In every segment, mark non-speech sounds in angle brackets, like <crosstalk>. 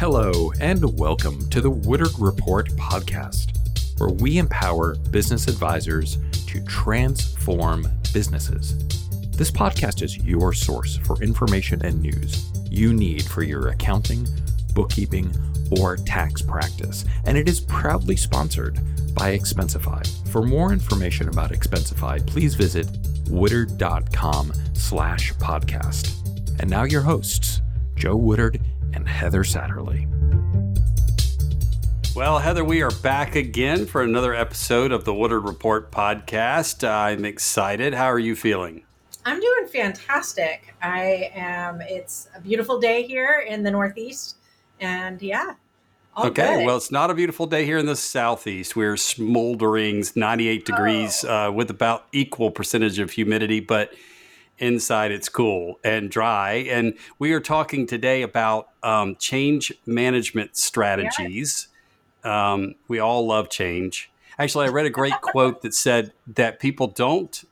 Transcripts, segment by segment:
Hello, and welcome to the Woodard Report podcast, where we empower business advisors to transform businesses. This podcast is your source for information and news you need for your accounting, bookkeeping, or tax practice, and it is proudly sponsored by Expensify. For more information about Expensify, please visit woodard.com slash podcast. And now your hosts, Joe Woodard and Heather Satterley. Well, Heather, we are back again for another episode of the Woodard Report podcast. I'm excited. How are you feeling? I'm doing fantastic. I am, it's a beautiful day here in the Northeast. And yeah, okay, good. well, it's not a beautiful day here in the southeast. We're smoldering 98 degrees Oh. uh, with about equal percentage of humidity, but inside it's cool and dry. And we are talking today about um, change management strategies. Um, we all love change. Actually, I read a great quote that said that people don't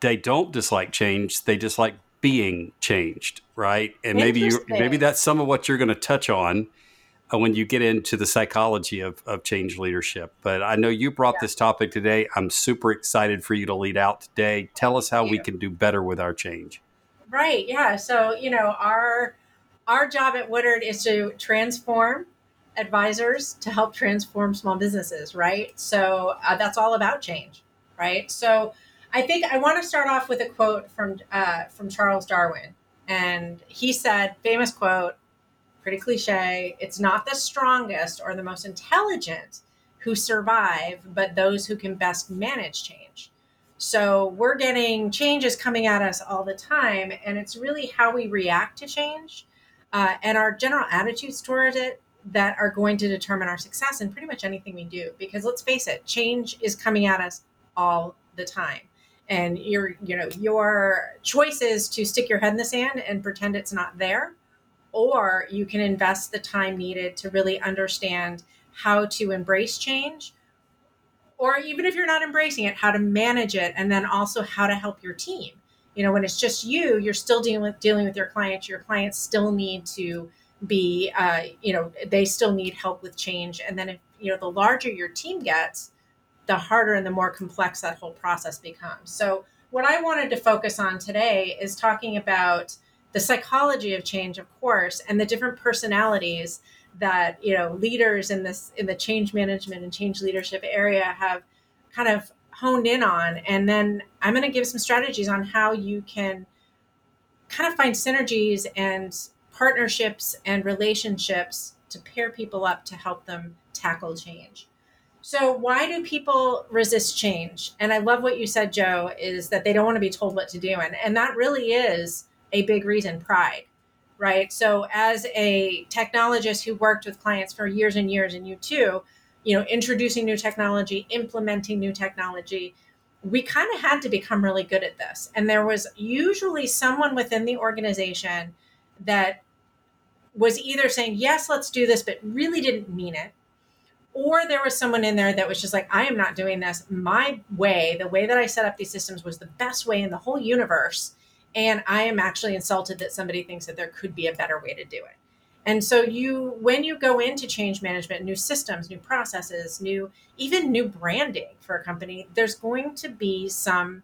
they don't dislike change; they dislike being changed, right? And maybe you maybe that's some of what you're going to touch on when you get into the psychology of, of change leadership. But I know you brought this topic today. I'm super excited for you to lead out today. Tell us how we can do better with our change. Right. Yeah. So, you know, our our job at Woodard is to transform advisors to help transform small businesses, right? So, uh, that's all about change, right? So, I think I want to start off with a quote from uh, from Charles Darwin, and he said, famous quote, pretty cliche, it's not the strongest or the most intelligent who survive, but those who can best manage change. So we're getting changes coming at us all the time, and it's really how we react to change uh, and our general attitudes towards it that are going to determine our success in pretty much anything we do. Because let's face it, change is coming at us all the time, and your you know your choice is to stick your head in the sand and pretend it's not there, or you can invest the time needed to really understand how to embrace change or even if you're not embracing it, how to manage it, and then also how to help your team. You know, when it's just you, you're still dealing with dealing with your clients. Your clients still need to be, uh, you know, they still need help with change. And then if you know, the larger your team gets, the harder and the more complex that whole process becomes. So, what I wanted to focus on today is talking about the psychology of change, of course, and the different personalities that you know leaders in this in the change management and change leadership area have kind of honed in on. And then i'm going to give some strategies on how you can kind of find synergies and partnerships and relationships to pair people up to help them tackle change. So why do people resist change? And i love what you said joe is that they don't want to be told what to do. And, and that really is a big reason pride right? So as a technologist who worked with clients for years and years, and you too, you know, introducing new technology, implementing new technology, we kind of had to become really good at this. And there was usually someone within the organization that was either saying, yes, let's do this, but really didn't mean it. Or there was someone in there that was just like, I am not doing this. My way, the way that I set up these systems was the best way in the whole universe and i am actually insulted that somebody thinks that there could be a better way to do it. And so you when you go into change management new systems new processes new even new branding for a company there's going to be some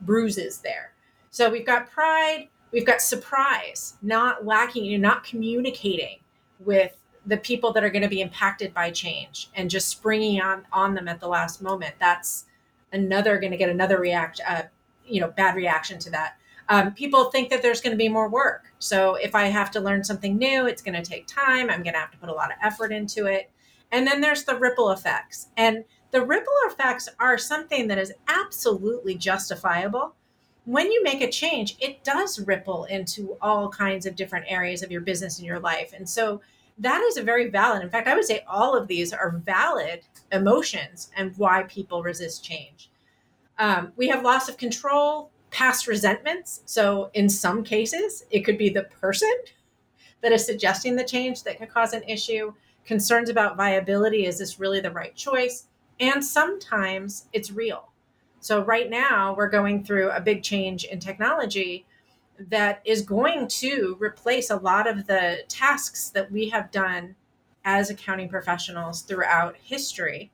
bruises there. So we've got pride we've got surprise not lacking you're not communicating with the people that are going to be impacted by change and just springing on on them at the last moment. That's another going to get another react uh, you know bad reaction to that um, people think that there's going to be more work. So if I have to learn something new, it's going to take time. I'm going to have to put a lot of effort into it. And then there's the ripple effects. And the ripple effects are something that is absolutely justifiable. When you make a change, it does ripple into all kinds of different areas of your business and your life. And so that is a very valid, in fact, I would say all of these are valid emotions and why people resist change. Um, we have loss of control, past resentments. So, in some cases, it could be the person that is suggesting the change that could cause an issue, concerns about viability is this really the right choice? And sometimes it's real. So, right now, we're going through a big change in technology that is going to replace a lot of the tasks that we have done as accounting professionals throughout history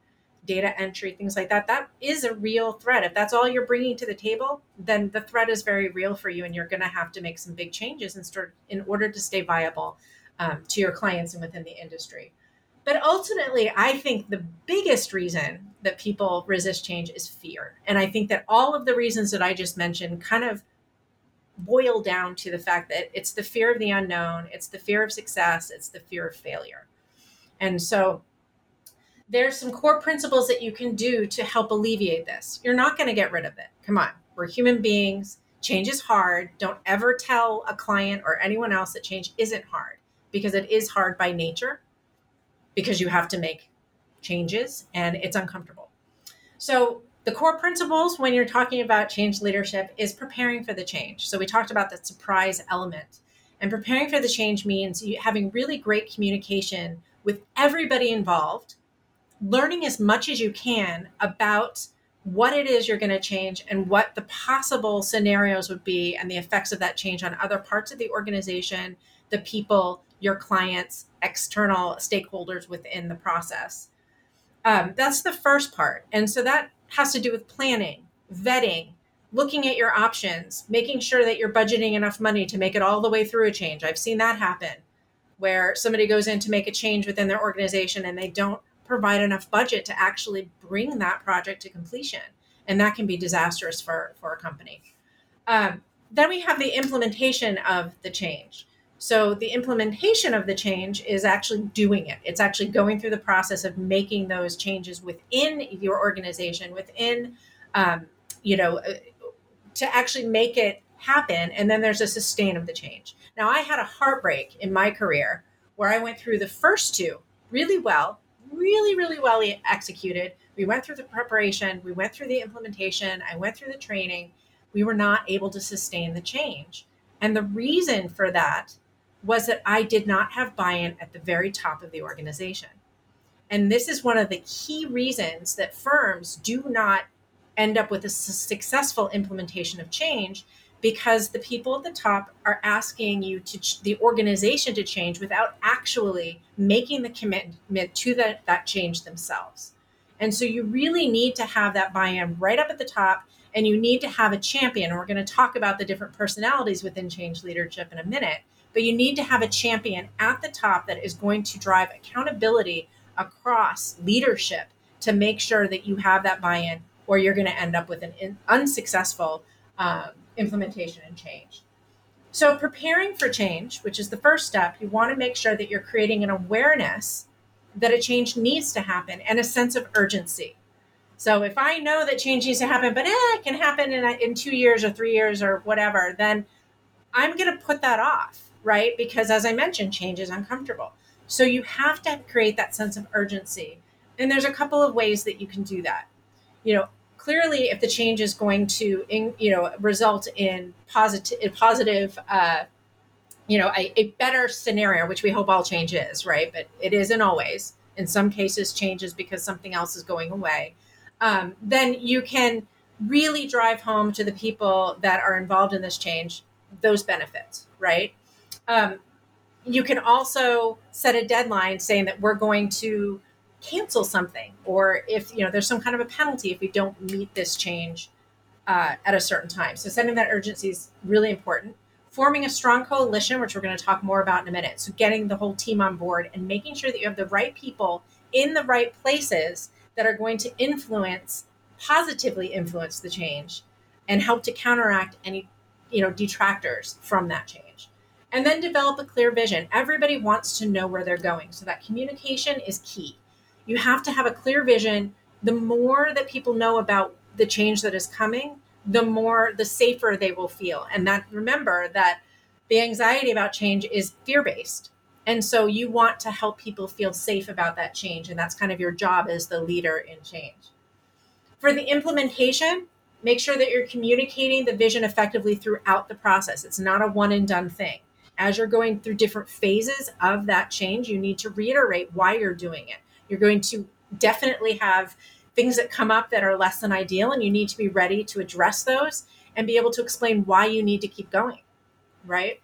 data entry things like that that is a real threat. If that's all you're bringing to the table then the threat is very real for you and you're going to have to make some big changes in, start, in order to stay viable um, to your clients and within the industry. But ultimately i think the biggest reason that people resist change is fear. And i think that all of the reasons that i just mentioned kind of boil down to the fact that it's the fear of the unknown it's the fear of success it's the fear of failure. And so there's some core principles that you can do to help alleviate this. You're not going to get rid of it. Come on, we're human beings. Change is hard. Don't ever tell a client or anyone else that change isn't hard because it is hard by nature because you have to make changes and it's uncomfortable. So, the core principles when you're talking about change leadership is preparing for the change. So, we talked about the surprise element. And preparing for the change means having really great communication with everybody involved learning as much as you can about what it is you're going to change and what the possible scenarios would be and the effects of that change on other parts of the organization, the people, your clients, external stakeholders within the process. Um, that's the first part. And so that has to do with planning, vetting, looking at your options, making sure that you're budgeting enough money to make it all the way through a change. I've seen that happen where somebody goes in to make a change within their organization and they don't provide enough budget to actually bring that project to completion. And that can be disastrous for, for a company. Um, then we have the implementation of the change. So the implementation of the change is actually doing it. It's actually going through the process of making those changes within your organization, within, um, you know, uh, to actually make it happen. And then there's a sustain of the change. Now, I had a heartbreak in my career where I went through the first two really well really, really well executed. We went through the preparation, we went through the implementation, I went through the training. We were not able to sustain the change. And the reason for that was that I did not have buy in at the very top of the organization. And this is one of the key reasons that firms do not end up with a successful implementation of change because the people at the top are asking you to ch- the organization to change without actually making the commitment to that that change themselves. And so you really need to have that buy-in right up at the top and you need to have a champion. We're going to talk about the different personalities within change leadership in a minute but you need to have a champion at the top that is going to drive accountability across leadership to make sure that you have that buy-in or you're going to end up with an unsuccessful um, implementation and change. So, preparing for change, which is the first step, you want to make sure that you're creating an awareness that a change needs to happen and a sense of urgency. So, if I know that change needs to happen, but eh, it can happen in, in two years or three years or whatever, then I'm going to put that off, right? Because as I mentioned, change is uncomfortable. So, you have to create that sense of urgency. And there's a couple of ways that you can do that. You know, clearly if the change is going to in, you know result in positive positive uh, you know a, a, better scenario which we hope all change is right? But it isn't always. In some cases changes because something else is going away. Um, then you can really drive home to the people that are involved in this change those benefits right? Um, you can also set a deadline saying that we're going to cancel something or if you know there's some kind of a penalty if we don't meet this change uh, at a certain time. So setting that urgency is really important. Forming a strong coalition which we're going to talk more about in a minute. So getting the whole team on board and making sure that you have the right people in the right places that are going to influence positively influence the change and help to counteract any you know detractors from that change. And then develop a clear vision. Everybody wants to know where they're going. So that communication is key you have to have a clear vision. The more that people know about the change that is coming, the more the safer they will feel. And that remember that the anxiety about change is fear based. And so you want to help people feel safe about that change. And that's kind of your job as the leader in change. For the implementation, make sure that you're communicating the vision effectively throughout the process. It's not a one and done thing. As you're going through different phases of that change, you need to reiterate why you're doing it. You're going to definitely have things that come up that are less than ideal, and you need to be ready to address those and be able to explain why you need to keep going. right?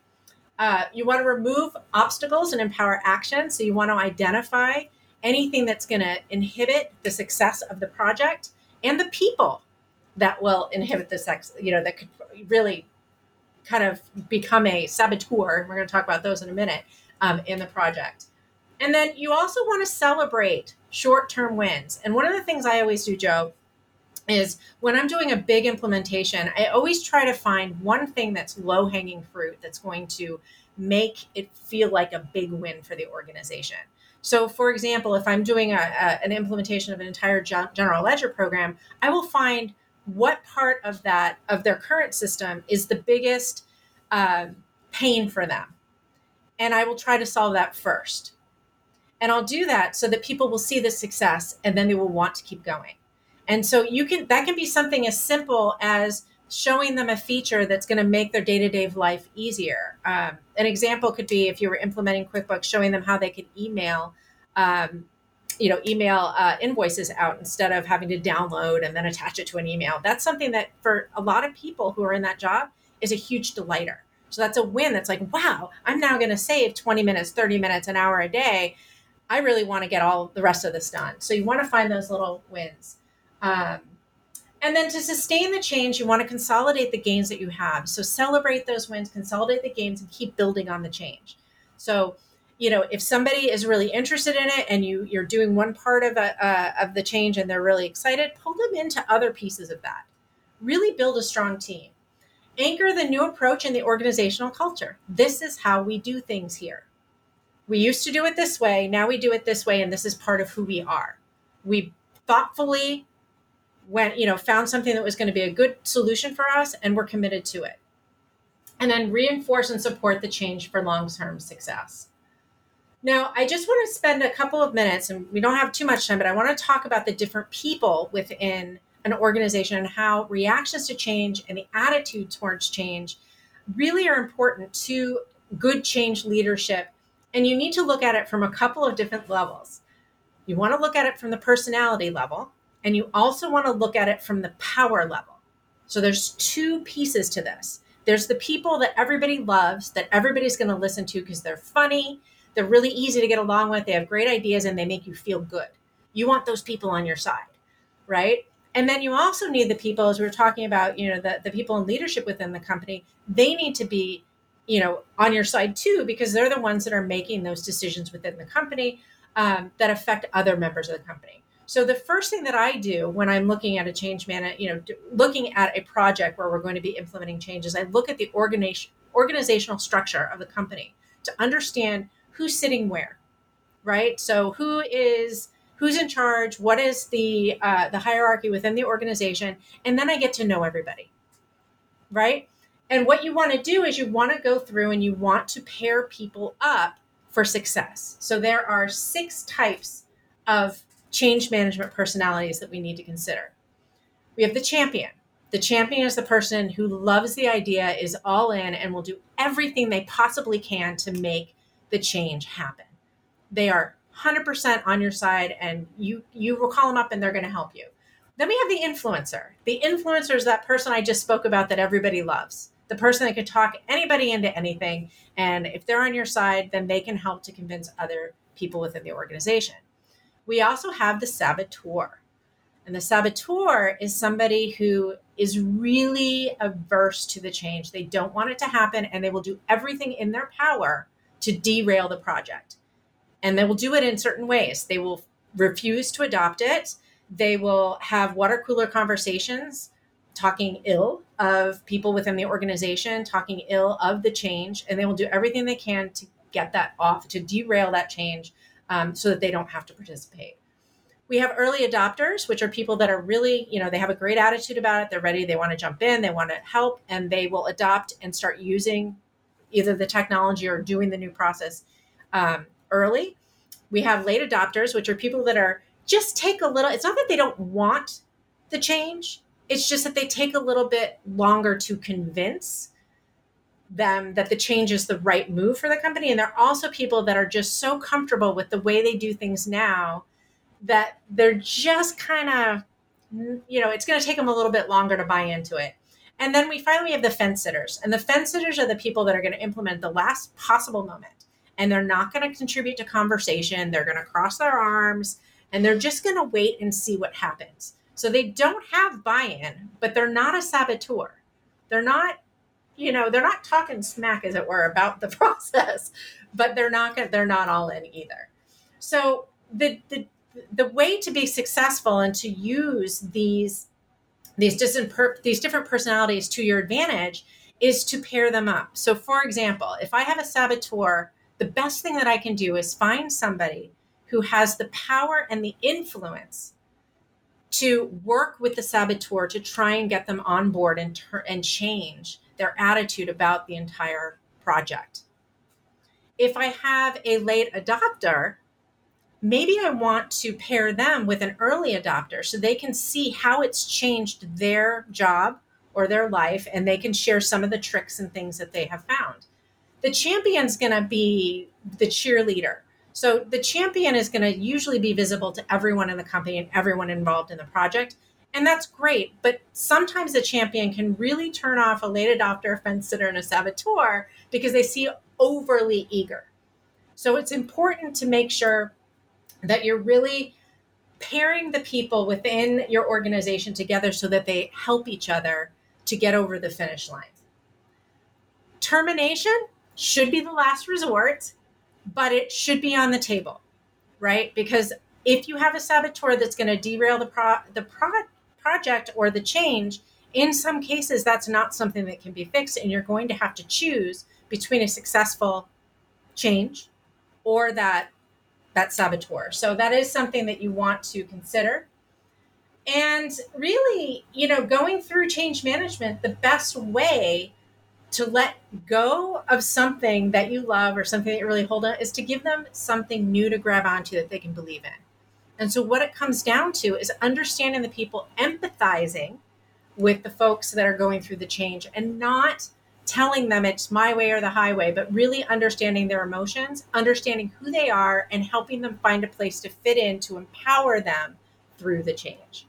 Uh, you want to remove obstacles and empower action. So you want to identify anything that's going to inhibit the success of the project and the people that will inhibit the sex, you know, that could really kind of become a saboteur. We're going to talk about those in a minute um, in the project. And then you also want to celebrate short term wins. And one of the things I always do, Joe, is when I'm doing a big implementation, I always try to find one thing that's low hanging fruit that's going to make it feel like a big win for the organization. So, for example, if I'm doing a, a, an implementation of an entire general ledger program, I will find what part of that of their current system is the biggest uh, pain for them, and I will try to solve that first. And I'll do that so that people will see the success, and then they will want to keep going. And so you can that can be something as simple as showing them a feature that's going to make their day-to-day life easier. Um, an example could be if you were implementing QuickBooks, showing them how they could email, um, you know, email uh, invoices out instead of having to download and then attach it to an email. That's something that for a lot of people who are in that job is a huge delighter. So that's a win. That's like, wow, I'm now going to save 20 minutes, 30 minutes, an hour a day. I really want to get all the rest of this done. So you want to find those little wins. Um, and then to sustain the change, you want to consolidate the gains that you have. So celebrate those wins, consolidate the gains, and keep building on the change. So, you know, if somebody is really interested in it and you you're doing one part of a, uh, of the change and they're really excited, pull them into other pieces of that. Really build a strong team. Anchor the new approach in the organizational culture. This is how we do things here. We used to do it this way. Now we do it this way, and this is part of who we are. We thoughtfully went, you know, found something that was going to be a good solution for us and we're committed to it. And then reinforce and support the change for long term success. Now, I just want to spend a couple of minutes, and we don't have too much time, but I want to talk about the different people within an organization and how reactions to change and the attitude towards change really are important to good change leadership. And you need to look at it from a couple of different levels. You want to look at it from the personality level, and you also want to look at it from the power level. So there's two pieces to this. There's the people that everybody loves, that everybody's going to listen to because they're funny, they're really easy to get along with, they have great ideas, and they make you feel good. You want those people on your side, right? And then you also need the people, as we were talking about, you know, the, the people in leadership within the company, they need to be, you know, on your side too, because they're the ones that are making those decisions within the company um, that affect other members of the company. So the first thing that I do when I'm looking at a change man, you know, looking at a project where we're going to be implementing changes, I look at the organization organizational structure of the company to understand who's sitting where, right? So who is who's in charge, what is the uh, the hierarchy within the organization, and then I get to know everybody, right? And what you want to do is you want to go through and you want to pair people up for success. So there are six types of change management personalities that we need to consider. We have the champion. The champion is the person who loves the idea, is all in, and will do everything they possibly can to make the change happen. They are 100% on your side, and you you will call them up, and they're going to help you. Then we have the influencer. The influencer is that person I just spoke about that everybody loves. The person that can talk anybody into anything, and if they're on your side, then they can help to convince other people within the organization we also have the saboteur. And the saboteur is somebody who is really averse to the change. They don't want it to happen and they will do everything in their power to derail the project. And they will do it in certain ways. They will refuse to adopt it. They will have water cooler conversations talking ill of people within the organization, talking ill of the change, and they will do everything they can to get that off, to derail that change um, so that they don't have to participate. We have early adopters, which are people that are really, you know, they have a great attitude about it. They're ready. They want to jump in. They want to help, and they will adopt and start using either the technology or doing the new process um, early. We have late adopters, which are people that are just take a little. It's not that they don't want the change. It's just that they take a little bit longer to convince them that the change is the right move for the company. And there are also people that are just so comfortable with the way they do things now that they're just kind of, you know, it's going to take them a little bit longer to buy into it. And then we finally have the fence sitters. And the fence sitters are the people that are going to implement the last possible moment. And they're not going to contribute to conversation. They're going to cross their arms and they're just going to wait and see what happens. So they don't have buy in, but they're not a saboteur. They're not, you know, they're not talking smack, as it were, about the <laughs> process, but they're not going. they're not all in either. So the the the way to be successful and to use these these different per, these different personalities to your advantage is to pair them up. So for example, if I have a saboteur, the best thing that I can do is find somebody who has the power and the influence to work with the saboteur to try and get them on board and ter- and change their attitude about the entire project. If I have a late adopter, maybe I want to pair them with an early adopter so they can see how it's changed their job or their life and they can share some of the tricks and things that they have found. The champion's going to be the cheerleader. So the champion is going to usually be visible to everyone in the company and everyone involved in the project. And that's great. But sometimes the champion can really turn off a late adopter, a fence sitter, and a saboteur because they see overly eager. So it's important to make sure that you're really pairing the people within your organization together so that they help each other to get over the finish line. Termination should be the last resort, but it should be on the table, right? Because if you have a saboteur that's going to derail the pro- the pro- project or the change, in some cases that's not something that can be fixed and you're going to have to choose between a successful change or that that saboteur. So that is something that you want to consider. And really, you know, going through change management, the best way to let go of something that you love or something that you really hold on is to give them something new to grab onto that they can believe in. And so, what it comes down to is understanding the people, empathizing with the folks that are going through the change, and not telling them it's my way or the highway, but really understanding their emotions, understanding who they are, and helping them find a place to fit in to empower them through the change.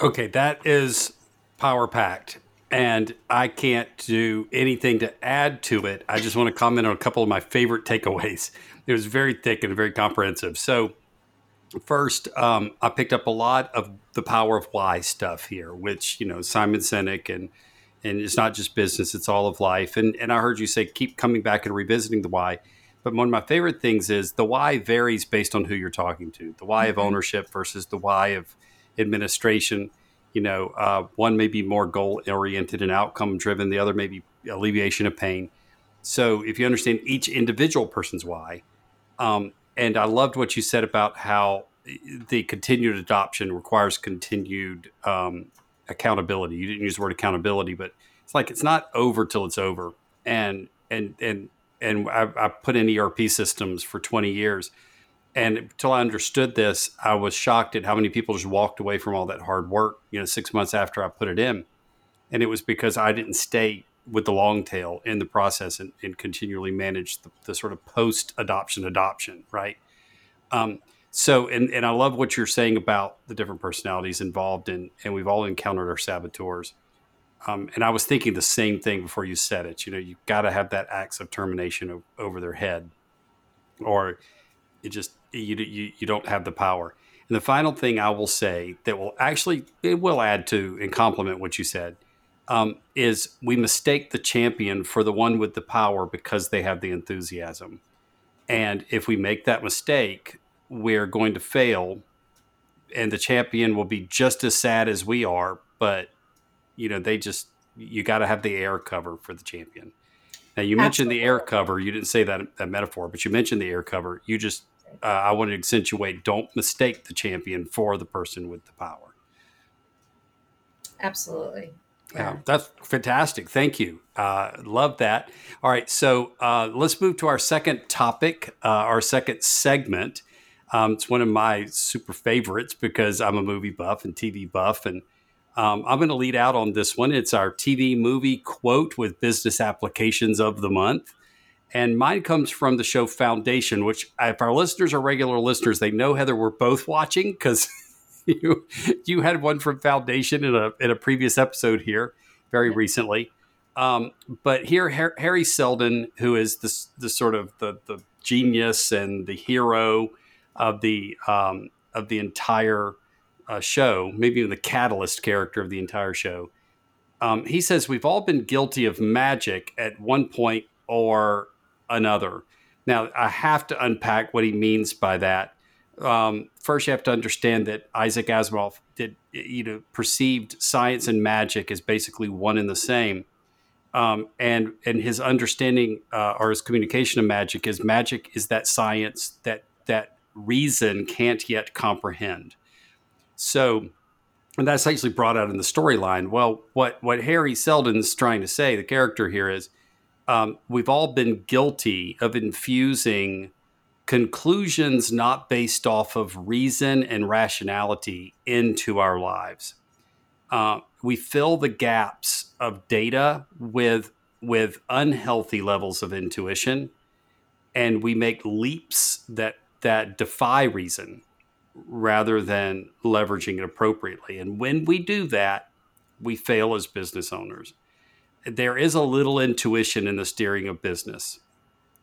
Okay, that is power packed. And I can't do anything to add to it. I just want to comment on a couple of my favorite takeaways. It was very thick and very comprehensive. So, first, um, I picked up a lot of the power of why stuff here, which you know Simon Sinek and and it's not just business; it's all of life. And and I heard you say keep coming back and revisiting the why. But one of my favorite things is the why varies based on who you're talking to. The why mm-hmm. of ownership versus the why of administration. You know, uh, one may be more goal oriented and outcome driven. The other may be alleviation of pain. So if you understand each individual person's why, um, and I loved what you said about how the continued adoption requires continued um, accountability. You didn't use the word accountability, but it's like it's not over till it's over. And and and and I, I put in ERP systems for 20 years, and until I understood this, I was shocked at how many people just walked away from all that hard work. You know, six months after I put it in, and it was because I didn't stay with the long tail in the process and, and continually manage the, the sort of post adoption adoption, right? Um, so, and, and I love what you're saying about the different personalities involved, and and we've all encountered our saboteurs. Um, and I was thinking the same thing before you said it. You know, you've got to have that axe of termination over their head, or it just you, you you don't have the power. And the final thing I will say that will actually it will add to and complement what you said um, is we mistake the champion for the one with the power because they have the enthusiasm. And if we make that mistake, we're going to fail, and the champion will be just as sad as we are. But you know, they just you got to have the air cover for the champion. Now you mentioned Absolutely. the air cover. You didn't say that, that metaphor, but you mentioned the air cover. You just uh, I want to accentuate: don't mistake the champion for the person with the power. Absolutely. Yeah, that's fantastic. Thank you. Uh, love that. All right, so uh, let's move to our second topic, uh, our second segment. Um, it's one of my super favorites because I'm a movie buff and TV buff, and um, I'm going to lead out on this one. It's our TV movie quote with business applications of the month. And mine comes from the show Foundation, which, if our listeners are regular listeners, they know Heather, we're both watching because <laughs> you you had one from Foundation in a in a previous episode here, very recently. Um, but here, Hari Seldon, who is the the sort of the the genius and the hero of the um, of the entire uh, show, maybe even the catalyst character of the entire show. Um, he says we've all been guilty of magic at one point or another. Now, I have to unpack what he means by that. Um, first, you have to understand that Isaac Asimov did, you know, perceived science and magic as basically one and the same. Um, and and his understanding uh, or his communication of magic is magic is that science that that reason can't yet comprehend. So, and that's actually brought out in the storyline. Well, what what Hari Seldon's trying to say, the character here is, um, we've all been guilty of infusing conclusions not based off of reason and rationality into our lives. Uh, we fill the gaps of data with with unhealthy levels of intuition, and we make leaps that that defy reason rather than leveraging it appropriately. And when we do that, we fail as business owners. There is a little intuition in the steering of business,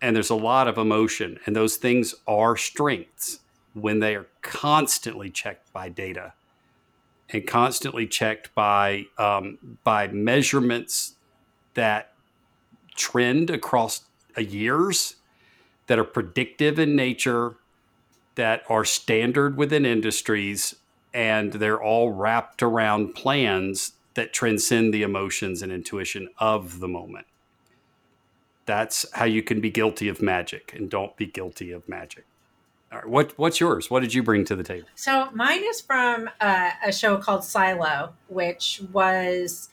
and there's a lot of emotion, and those things are strengths when they are constantly checked by data and constantly checked by um, by measurements that trend across years that are predictive in nature that are standard within industries and they're all wrapped around plans that transcend the emotions and intuition of the moment. That's how you can be guilty of magic and don't be guilty of magic. All right, what what's yours? What did you bring to the table? So mine is from uh, a show called Silo, which was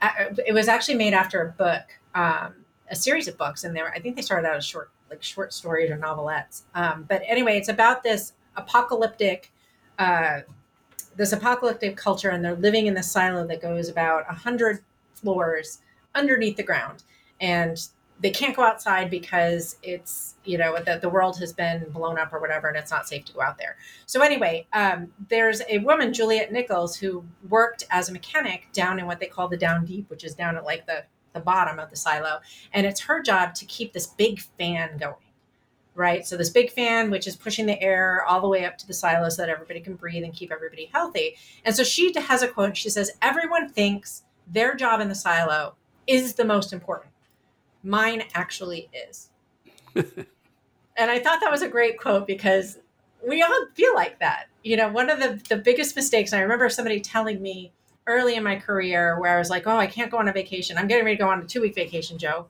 uh, it was actually made after a book, um, a series of books, and there I think they started out as short like short stories or novelettes. Um, but anyway, it's about this apocalyptic, uh, this apocalyptic culture, and they're living in the silo that goes about a hundred floors underneath the ground, and they can't go outside because it's you know that the world has been blown up or whatever and it's not safe to go out there. So anyway um, there's a woman Juliette Nichols who worked as a mechanic down in what they call the down deep which is down at like the the bottom of the silo. And it's her job to keep this big fan going, right? So, this big fan, which is pushing the air all the way up to the silo so that everybody can breathe and keep everybody healthy. And so, she has a quote. She says, Everyone thinks their job in the silo is the most important. Mine actually is. <laughs> and I thought that was a great quote because we all feel like that. You know, one of the, the biggest mistakes, I remember somebody telling me, early in my career where I was like, oh, I can't go on a vacation. I'm getting ready to go on a two week vacation, Joe.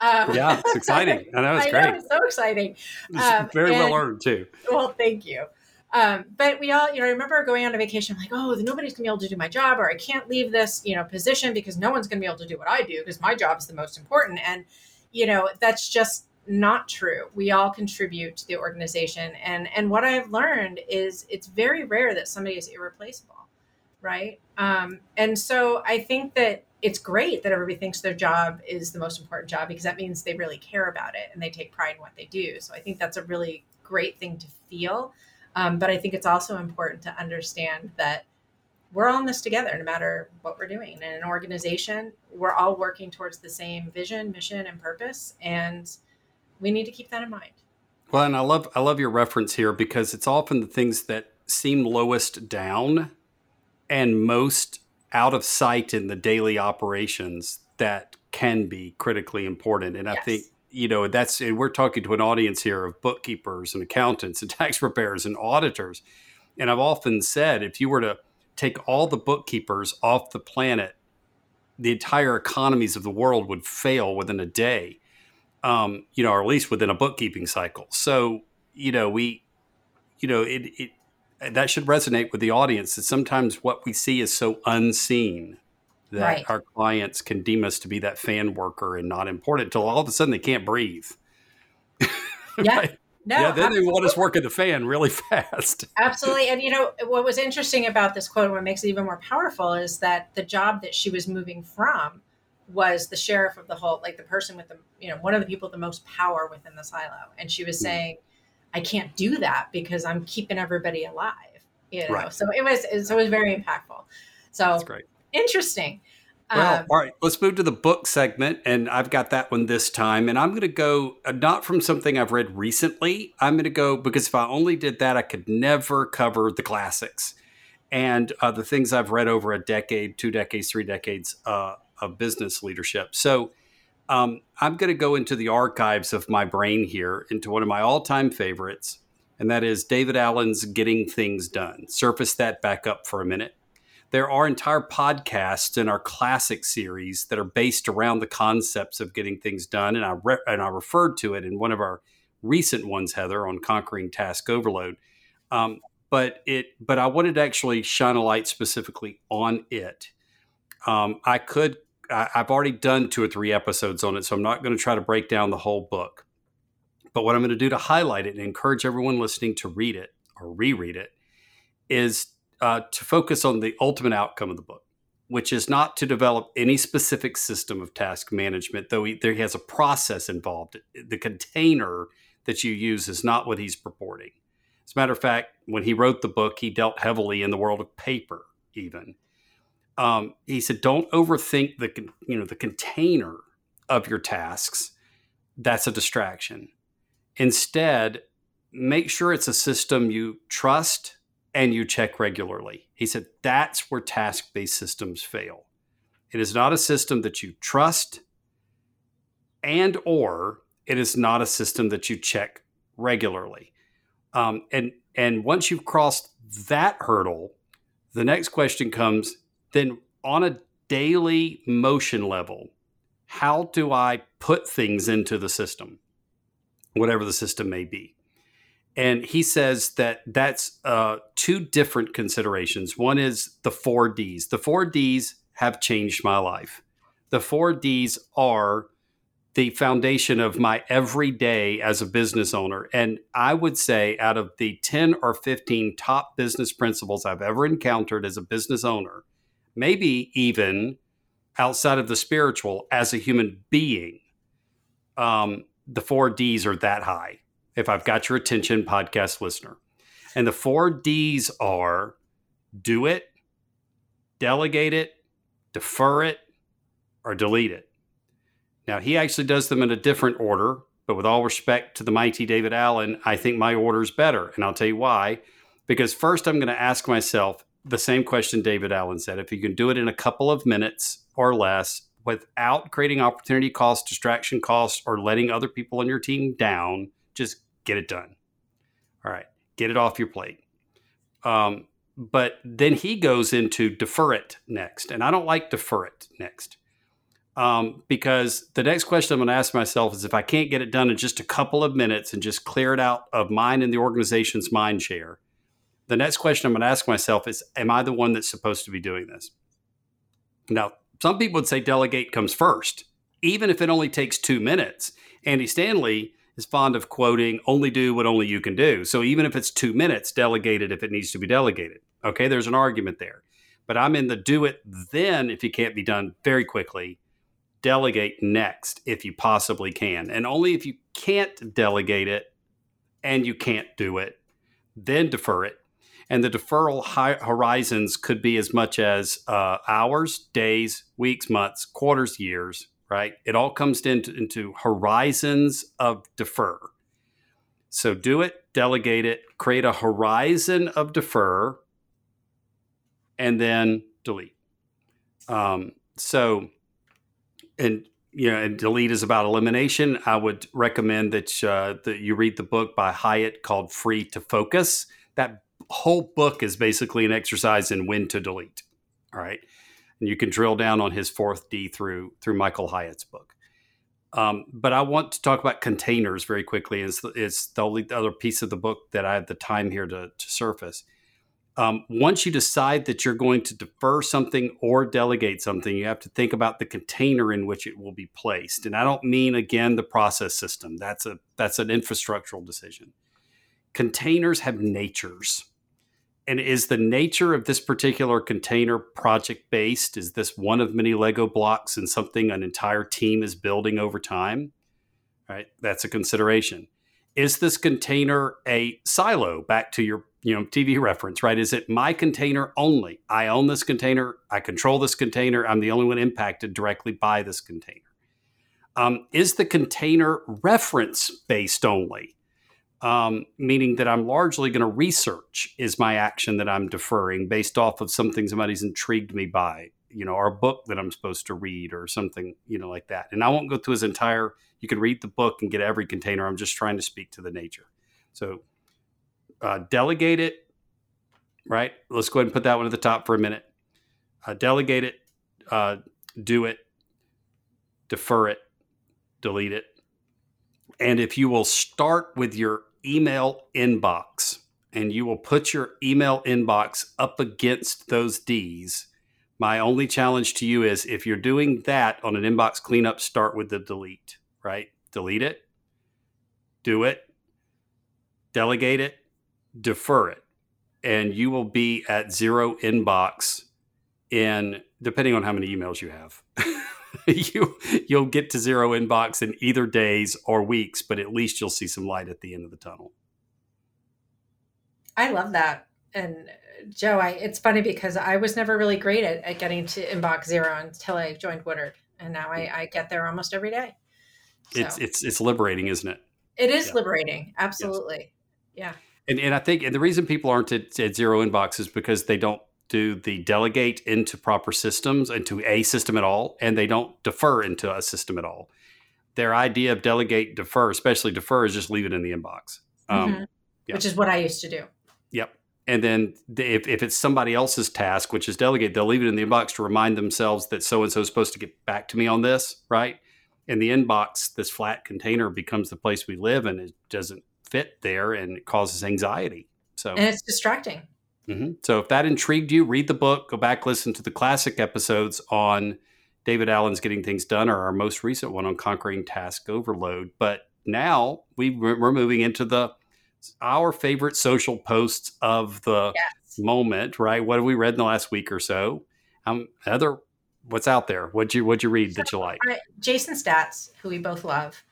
Um, yeah, it's <laughs> exciting. I know it's great. Know, it's so exciting. Um, very and, well earned too. Well, thank you. Um, but we all, you know, I remember going on a vacation. I'm like, oh, nobody's gonna be able to do my job, or I can't leave this, you know, position because no one's gonna be able to do what I do because my job is the most important. And you know, that's just not true. We all contribute to the organization, and and what I've learned is it's very rare that somebody is irreplaceable right? Um, and so I think that it's great that everybody thinks their job is the most important job because that means they really care about it and they take pride in what they do. So I think that's a really great thing to feel. Um, but I think it's also important to understand that we're all in this together, no matter what we're doing. In an organization, we're all working towards the same vision, mission, and purpose, and we need to keep that in mind. Well, and I love I love your reference here because it's often the things that seem lowest down and most out of sight in the daily operations that can be critically important. And yes. I think, you know, that's, we're talking to an audience here of bookkeepers and accountants and <laughs> tax preparers and auditors. And I've often said if you were to take all the bookkeepers off the planet, the entire economies of the world would fail within a day, um, you know, or at least within a bookkeeping cycle. So, you know, we, you know, it, it that should resonate with the audience that sometimes what we see is so unseen that right. our clients can deem us to be that fan worker and not important until all of a sudden they can't breathe. <laughs> Yeah. right? No, yeah, then absolutely. they want us working the fan really <laughs> fast. absolutely. And you know, what was interesting about this quote, what makes it even more powerful is that the job that she was moving from was the sheriff of the whole, like the person with the, you know, one of the people with the most power within the silo. And she was hmm. saying, I can't do that because I'm keeping everybody alive. You know, Right. so it was so it was very impactful. So That's great. interesting. Well, Um, all right, let's move to the book segment. And I've got that one this time. And I'm going to go uh, not from something I've read recently. I'm going to go because if I only did that, I could never cover the classics and uh, the things I've read over a decade, two decades, three decades uh, of business leadership. So um, I'm going to go into the archives of my brain here, into one of my all time favorites. And that is David Allen's Getting Things Done. Surface that back up for a minute there are entire podcasts in our classic series that are based around the concepts of getting things done and I re- and I referred to it in one of our recent ones Heather on conquering task overload um, but it but I wanted to actually shine a light specifically on it um, I could I, I've already done two or three episodes on it so I'm not going to try to break down the whole book but what I'm going to do to highlight it and encourage everyone listening to read it or reread it is uh, to focus on the ultimate outcome of the book, which is not to develop any specific system of task management, though he, there has a process involved. The container that you use is not what he's purporting. As a matter of fact, when he wrote the book, he dealt heavily in the world of paper. Even um, he said, "Don't overthink the you know the container of your tasks. That's a distraction. Instead, make sure it's a system you trust." and you check regularly. He said that's where task based systems fail. It is not a system that you trust and or it is not a system that you check regularly. Um, and and once you've crossed that hurdle, the next question comes then on a daily motion level, how do I put things into the system, whatever the system may be? And he says that that's uh, two different considerations. One is the four Ds. The four Ds have changed my life. The four Ds are the foundation of my everyday as a business owner. And I would say, out of the 10 or 15 top business principles I've ever encountered as a business owner, maybe even outside of the spiritual, as a human being, um, the four Ds are that high if I've got your attention, podcast listener. And the four D's are do it, delegate it, defer it, or delete it. Now, he actually does them in a different order, but with all respect to the mighty David Allen, I think my order is better. And I'll tell you why. Because first, I'm going to ask myself the same question David Allen said if you can do it in a couple of minutes or less without creating opportunity cost, distraction cost, or letting other people on your team down, just get it done. All right, get it off your plate. Um, but then he goes into defer it next, and I don't like defer it next um, because the next question I'm going to ask myself is if I can't get it done in just a couple of minutes and just clear it out of mine and the organization's mind share, the next question I'm going to ask myself is, am I the one that's supposed to be doing this? Now, some people would say delegate comes first, even if it only takes two minutes. Andy Stanley is fond of quoting, only do what only you can do. So even if it's two minutes, delegate it if it needs to be delegated. Okay, there's an argument there. But I'm in the do it then if you can't be done very quickly. Delegate next if you possibly can. And only if you can't delegate it and you can't do it, then defer it. And the deferral horizons could be as much as uh, hours, days, weeks, months, quarters, years, right? It all comes into, into horizons of defer. So do it, delegate it, create a horizon of defer, and then delete. Um, so, and you know, and delete is about elimination. I would recommend that uh, that you read the book by Hyatt called "Free to Focus." That whole book is basically an exercise in when to delete. All right, and you can drill down on his fourth D through through Michael Hyatt's book. Um, but I want to talk about containers very quickly. It's, it's the only other piece of the book that I have the time here to, to surface. Um, once you decide that you're going to defer something or delegate something, you have to think about the container in which it will be placed. And I don't mean again the process system. That's a that's an infrastructural decision. Containers have natures. And is the nature of this particular container project based? Is this one of many Lego blocks and something an entire team is building over time? Right? That's a consideration. is this container a silo? Back to your you know TV reference, right? Is it my container only? I own this container. I control this container. I'm the only one impacted directly by this container. Um, is the container reference based only? Um, meaning that I'm largely going to research is my action that I'm deferring based off of something somebody's intrigued me by, you know, or a book that I'm supposed to read or something, you know, like that. And I won't go through his entire. You can read the book and get every container. I'm just trying to speak to the nature. So uh, delegate it, right? Let's go ahead and put that one at the top for a minute. Uh, delegate it, uh, do it, defer it, delete it. And if you will start with your email inbox and you will put your email inbox up against those D's, my only challenge to you is if you're doing that on an inbox cleanup, start with the delete, right? Delete it, do it, delegate it, defer it, and you will be at zero inbox in depending on how many emails you have. <laughs> <laughs> you you'll get to zero inbox in either days or weeks, but at least you'll see some light at the end of the tunnel. I love that. And uh, Joe, I, it's funny because I was never really great at, at getting to inbox zero until I joined Woodard, and now I, I get there almost every day. So. It's it's it's liberating, isn't it? It is yeah. liberating, absolutely. Yes. Yeah. And and I think and the reason people aren't at, at zero inbox is because they don't do the delegate into proper systems into a system at all, and they don't defer into a system at all. Their idea of delegate, defer, especially defer, is just leave it in the inbox, um, mm-hmm. yeah. which is what I used to do. Yep. And then if, if it's somebody else's task, which is delegate, they'll leave it in the inbox to remind themselves that so and so is supposed to get back to me on this, right? and the inbox, this flat container becomes the place we live, and it doesn't fit there, and it causes anxiety. So and it's distracting. Mm-hmm. So if that intrigued you, read the book, go back, listen to the classic episodes on David Allen's Getting Things Done, or our most recent one on Conquering Task Overload. But now we, we're moving into the our favorite social posts of the yes. moment, right? What have we read in the last week or so? Um, other what's out there? What'd you what'd you read so, that you like? Uh, Jason Staats, who we both love,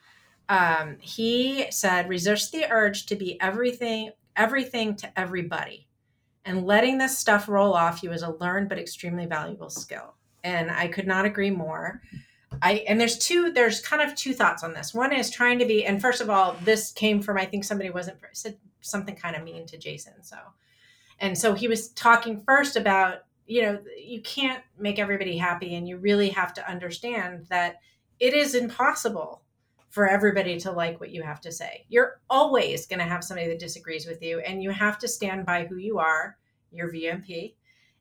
um, he said, "Resist the urge to be everything, everything to everybody." And letting this stuff roll off you is a learned but extremely valuable skill. And i could not agree more. I and there's two there's kind of two thoughts on this. One is trying to be and first of all this came from i think somebody wasn't said something kind of mean to jason so. And so he was talking first about you know you can't make everybody happy and you really have to understand that it is impossible for everybody to like what you have to say. You're always going to have somebody that disagrees with you and you have to stand by who you are, your VMP,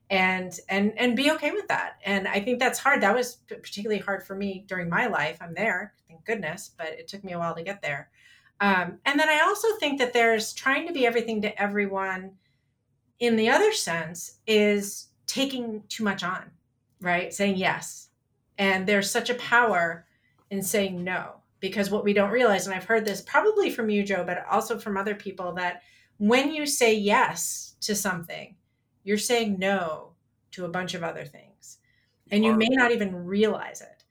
and and and be okay with that. And I think that's hard. That was particularly hard for me during my life. I'm there, thank goodness, but it took me a while to get there. Um, and then I also think that there's trying to be everything to everyone in the other sense is taking too much on, right? Saying yes. And there's such a power in saying no because what we don't realize and i've heard this probably from you joe but also from other people that when you say yes to something you're saying no to a bunch of other things. And you may not even realize it.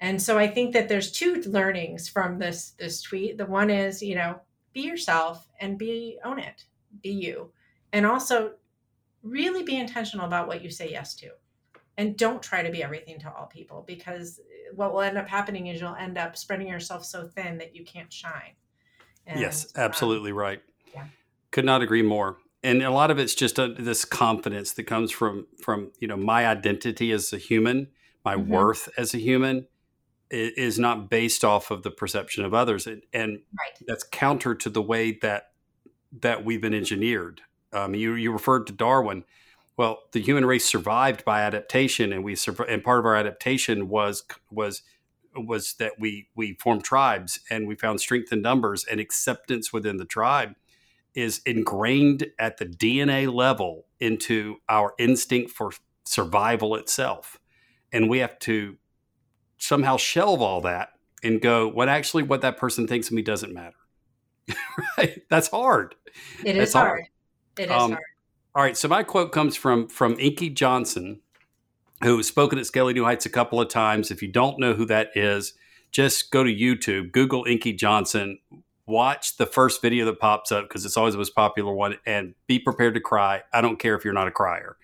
And so i think that there's two learnings from this this tweet. The one is you know be yourself and be own it. Be you. And also really be intentional about what you say yes to and don't try to be everything to all people because what will end up happening is you'll end up spreading yourself so thin that you can't shine. And, yes, um, absolutely um, right. Yeah. Could not agree more. And a lot of it's just a, this confidence that comes from from you know my identity as a human, my mm-hmm. worth as a human is not based off of the perception of others, and, and right. that's counter to the way that that we've been engineered. Um, you you referred to Darwin well, the human race survived by adaptation, and we and part of our adaptation was was was that we we formed tribes and we found strength in numbers and acceptance within the tribe is ingrained at the DNA level into our instinct for survival itself, and we have to somehow shelve all that and go what actually what that person thinks of me doesn't matter. <laughs> right? That's hard. It is hard. hard. It is um, hard. All right, so my quote comes from from Inky Johnson, who has spoken at Scaling New Heights a couple of times. If you don't know who that is, just go to YouTube, Google Inky Johnson, watch the first video that pops up because it's always the most popular one and be prepared to cry. I don't care if you're not a crier.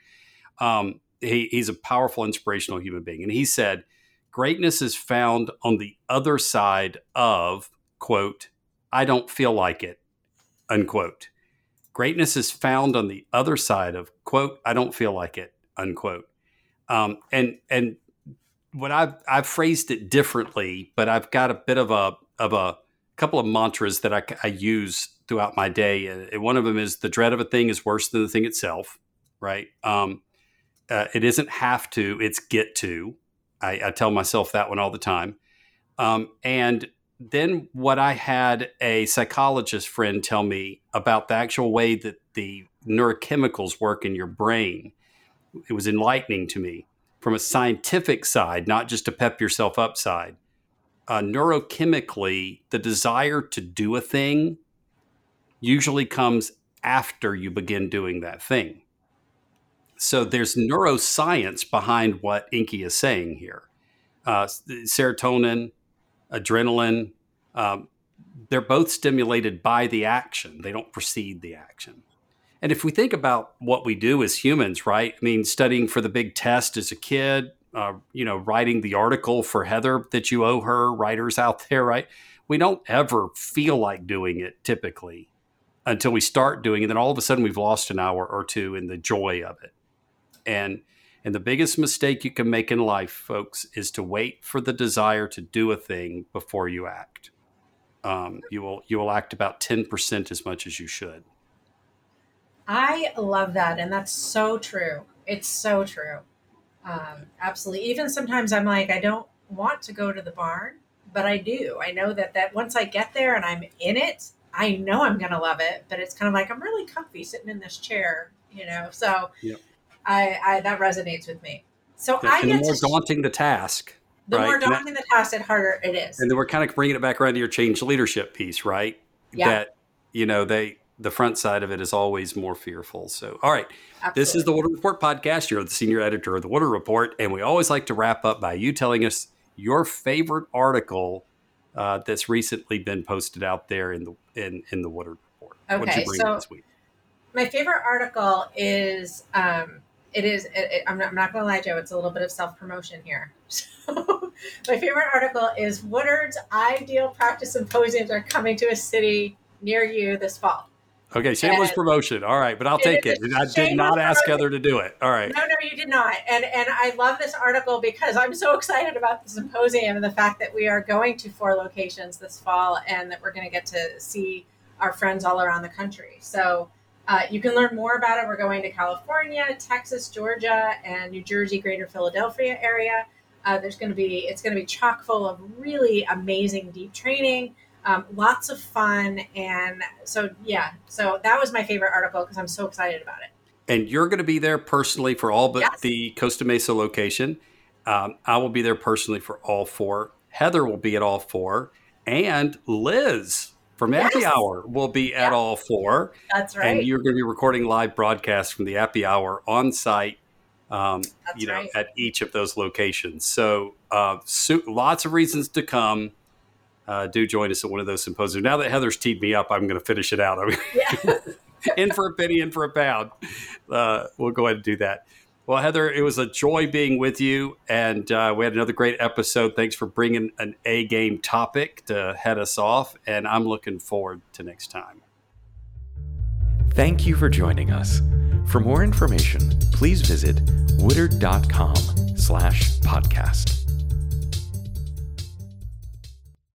Um, he, he's a powerful, inspirational human being. And he said, Greatness is found on the other side of, quote, I don't feel like it, unquote. Greatness is found on the other side of, quote, I don't feel like it, unquote. Um, and and what I've I've phrased it differently, but I've got a bit of a of a couple of mantras that I, I use throughout my day. And one of them is the dread of a thing is worse than the thing itself, right? Um, uh, it isn't have to, it's get to. I, I, tell myself that one all the time. Um, and then what I had a psychologist friend tell me about the actual way that the neurochemicals work in your brain, it was enlightening to me from a scientific side, not just a pep yourself up side uh, neurochemically, the desire to do a thing usually comes after you begin doing that thing. So there's neuroscience behind what Inky is saying here. Uh, serotonin, adrenaline, um, they're both stimulated by the action. They don't precede the action. And if we think about what we do as humans, right? I mean, studying for the big test as a kid, uh, you know, writing the article for Heather that you owe her, writers out <laughs> there, right? We don't ever feel like doing it typically until we start doing it. And Then all of a sudden we've lost an hour or two in the joy of it. And and the biggest mistake you can make in life, folks, is to wait for the desire to do a thing before you act. Um, you will you will act about ten percent as much as you should. I love that, and that's so true. It's so true. Um, absolutely. Even sometimes I'm like, I don't want to go to the barn, but I do. I know that that once I get there and I'm in it, I know I'm going to love it. But it's kind of like I'm really comfy sitting in this chair, you know. So yep. I, I that resonates with me. So I get the more daunting the task. The right? more daunting the task, the harder it is. And then we're kind of bringing it back around to your change leadership piece, right? Yeah. That you know they the front side of it is always more fearful. So, all right, Absolutely. this is the Woodard Report podcast. You're the senior editor of the Woodard Report, and we always like to wrap up by you telling us your favorite article uh, that's recently been posted out there in the in in the Woodard Report. Okay, so my favorite article is um, it is. It, it, I'm not, I'm not going to lie, Joe. It's a little bit of self promotion here. <laughs> So, my favorite article is Woodard's ideal practice symposiums are coming to a city near you this fall. Okay, shameless and promotion. All right, but I'll take it. I did not ask Heather to do it. All right. No, no, you did not. And and I love this article because I'm so excited about the symposium and the fact that we are going to four locations this fall and that we're going to get to see our friends all around the country. So uh, you can learn more about it. We're going to California, Texas, Georgia, and New Jersey, Greater Philadelphia area. Uh, there's going to be it's going to be chock full of really amazing deep training um, lots of fun. And so, yeah, so that was my favorite article because I'm so excited about it. And you're going to be there personally for all but yes. the Costa Mesa location. Um, I will be there personally for all four. Heather will be at all four. And Liz from yes. Appy Hour will be at all four. That's right. And you're going to be recording live broadcasts from the Appy Hour on site. Um, you know, right. at each of those locations. So, uh, so, lots of reasons to come uh, do join us at one of those symposiums. Now that Heather's teed me up, I'm going to finish it out. I mean, yeah. in for a penny, in for a pound. Uh, we'll go ahead and do that. Well, Heather, it was a joy being with you, and uh, we had another great episode. Thanks for bringing an A game topic to head us off, and I'm looking forward to next time. Thank you for joining us. For more information, please visit woodard.com slash podcast.